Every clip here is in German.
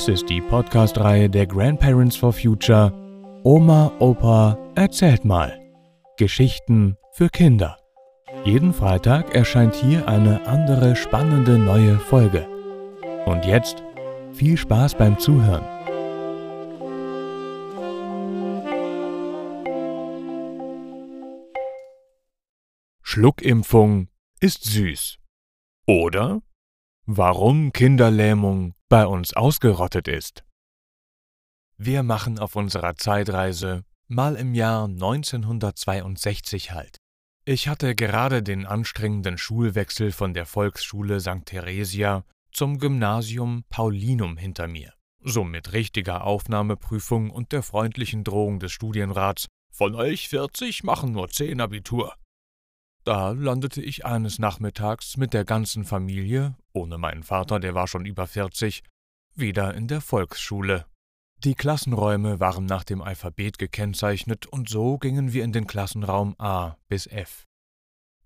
Dies ist die Podcast-Reihe der Grandparents for Future Oma, Opa, erzählt mal. Geschichten für Kinder. Jeden Freitag erscheint hier eine andere spannende neue Folge. Und jetzt viel Spaß beim Zuhören. Schluckimpfung ist süß. Oder warum Kinderlähmung bei uns ausgerottet ist. Wir machen auf unserer Zeitreise mal im Jahr 1962 halt. Ich hatte gerade den anstrengenden Schulwechsel von der Volksschule St. Theresia zum Gymnasium Paulinum hinter mir. So mit richtiger Aufnahmeprüfung und der freundlichen Drohung des Studienrats, von euch 40 machen nur 10 Abitur. Da landete ich eines Nachmittags mit der ganzen Familie, ohne meinen Vater, der war schon über 40, wieder in der Volksschule. Die Klassenräume waren nach dem Alphabet gekennzeichnet und so gingen wir in den Klassenraum A bis F.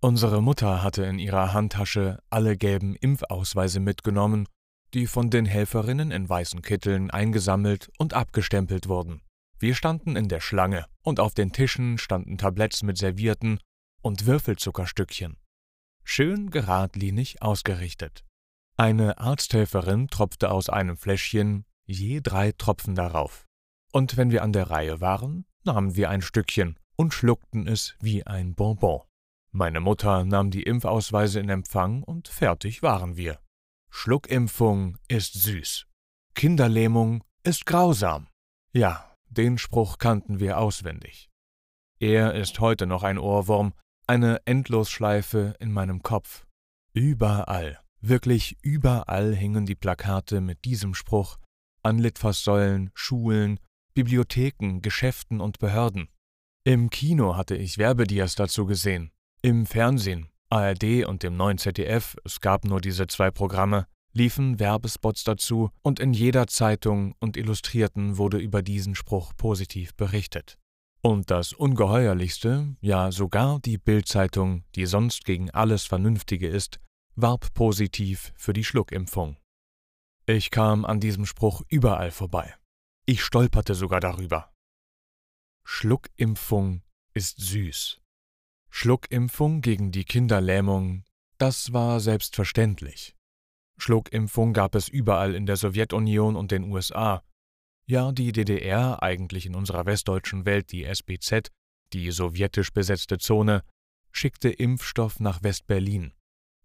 Unsere Mutter hatte in ihrer Handtasche alle gelben Impfausweise mitgenommen, die von den Helferinnen in weißen Kitteln eingesammelt und abgestempelt wurden. Wir standen in der Schlange und auf den Tischen standen Tabletts mit Servierten und Würfelzuckerstückchen. Schön geradlinig ausgerichtet. Eine Arzthelferin tropfte aus einem Fläschchen je drei Tropfen darauf. Und wenn wir an der Reihe waren, nahmen wir ein Stückchen und schluckten es wie ein Bonbon. Meine Mutter nahm die Impfausweise in Empfang und fertig waren wir. Schluckimpfung ist süß. Kinderlähmung ist grausam. Ja, den Spruch kannten wir auswendig. Er ist heute noch ein Ohrwurm, eine Endlosschleife in meinem Kopf. Überall, wirklich überall hingen die Plakate mit diesem Spruch an Litfaßsäulen, Schulen, Bibliotheken, Geschäften und Behörden. Im Kino hatte ich Werbedias dazu gesehen. Im Fernsehen, ARD und dem neuen ZDF, es gab nur diese zwei Programme, liefen Werbespots dazu und in jeder Zeitung und Illustrierten wurde über diesen Spruch positiv berichtet. Und das Ungeheuerlichste, ja sogar die Bildzeitung, die sonst gegen alles Vernünftige ist, warb positiv für die Schluckimpfung. Ich kam an diesem Spruch überall vorbei. Ich stolperte sogar darüber. Schluckimpfung ist süß. Schluckimpfung gegen die Kinderlähmung, das war selbstverständlich. Schluckimpfung gab es überall in der Sowjetunion und den USA, ja, die DDR, eigentlich in unserer westdeutschen Welt die SBZ, die sowjetisch besetzte Zone, schickte Impfstoff nach West-Berlin.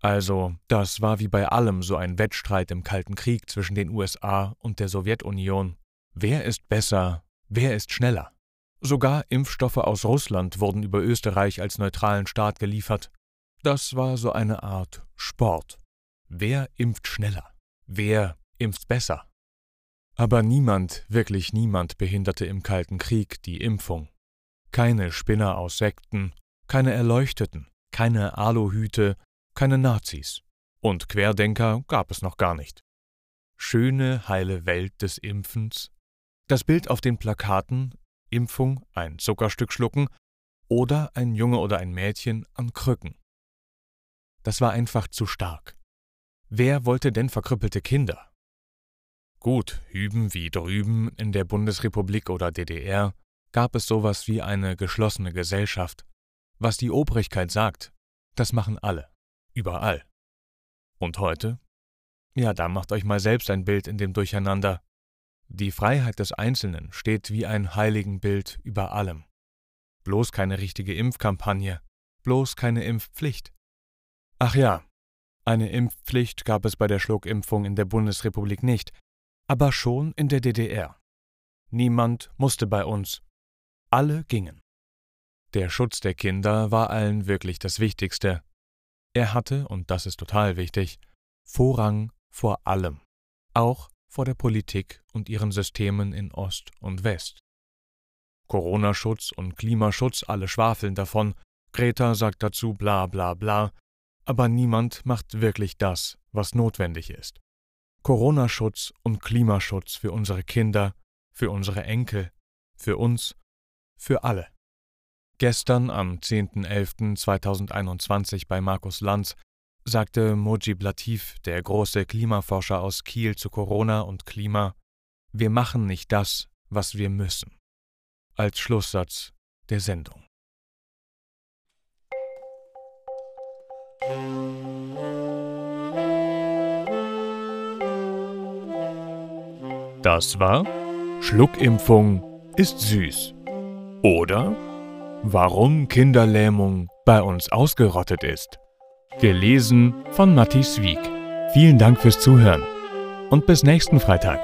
Also, das war wie bei allem so ein Wettstreit im Kalten Krieg zwischen den USA und der Sowjetunion. Wer ist besser, wer ist schneller? Sogar Impfstoffe aus Russland wurden über Österreich als neutralen Staat geliefert. Das war so eine Art Sport. Wer impft schneller? Wer impft besser? Aber niemand, wirklich niemand behinderte im Kalten Krieg die Impfung. Keine Spinner aus Sekten, keine Erleuchteten, keine Aluhüte, keine Nazis. Und Querdenker gab es noch gar nicht. Schöne, heile Welt des Impfens. Das Bild auf den Plakaten, Impfung, ein Zuckerstück schlucken oder ein Junge oder ein Mädchen an Krücken. Das war einfach zu stark. Wer wollte denn verkrüppelte Kinder? Gut, hüben wie drüben in der Bundesrepublik oder DDR gab es sowas wie eine geschlossene Gesellschaft. Was die Obrigkeit sagt, das machen alle, überall. Und heute? Ja, da macht euch mal selbst ein Bild in dem Durcheinander. Die Freiheit des Einzelnen steht wie ein Heiligenbild über allem. Bloß keine richtige Impfkampagne, bloß keine Impfpflicht. Ach ja, eine Impfpflicht gab es bei der Schluckimpfung in der Bundesrepublik nicht, aber schon in der DDR. Niemand musste bei uns. Alle gingen. Der Schutz der Kinder war allen wirklich das Wichtigste. Er hatte, und das ist total wichtig, Vorrang vor allem, auch vor der Politik und ihren Systemen in Ost und West. Corona-Schutz und Klimaschutz, alle schwafeln davon, Greta sagt dazu bla bla bla, aber niemand macht wirklich das, was notwendig ist. Corona-Schutz und Klimaschutz für unsere Kinder, für unsere Enkel, für uns, für alle. Gestern am 10.11.2021 bei Markus Lanz sagte Mojib Latif, der große Klimaforscher aus Kiel zu Corona und Klima, wir machen nicht das, was wir müssen. Als Schlusssatz der Sendung. Das war Schluckimpfung ist süß. Oder Warum Kinderlähmung bei uns ausgerottet ist. Gelesen von Matti Swieg. Vielen Dank fürs Zuhören und bis nächsten Freitag.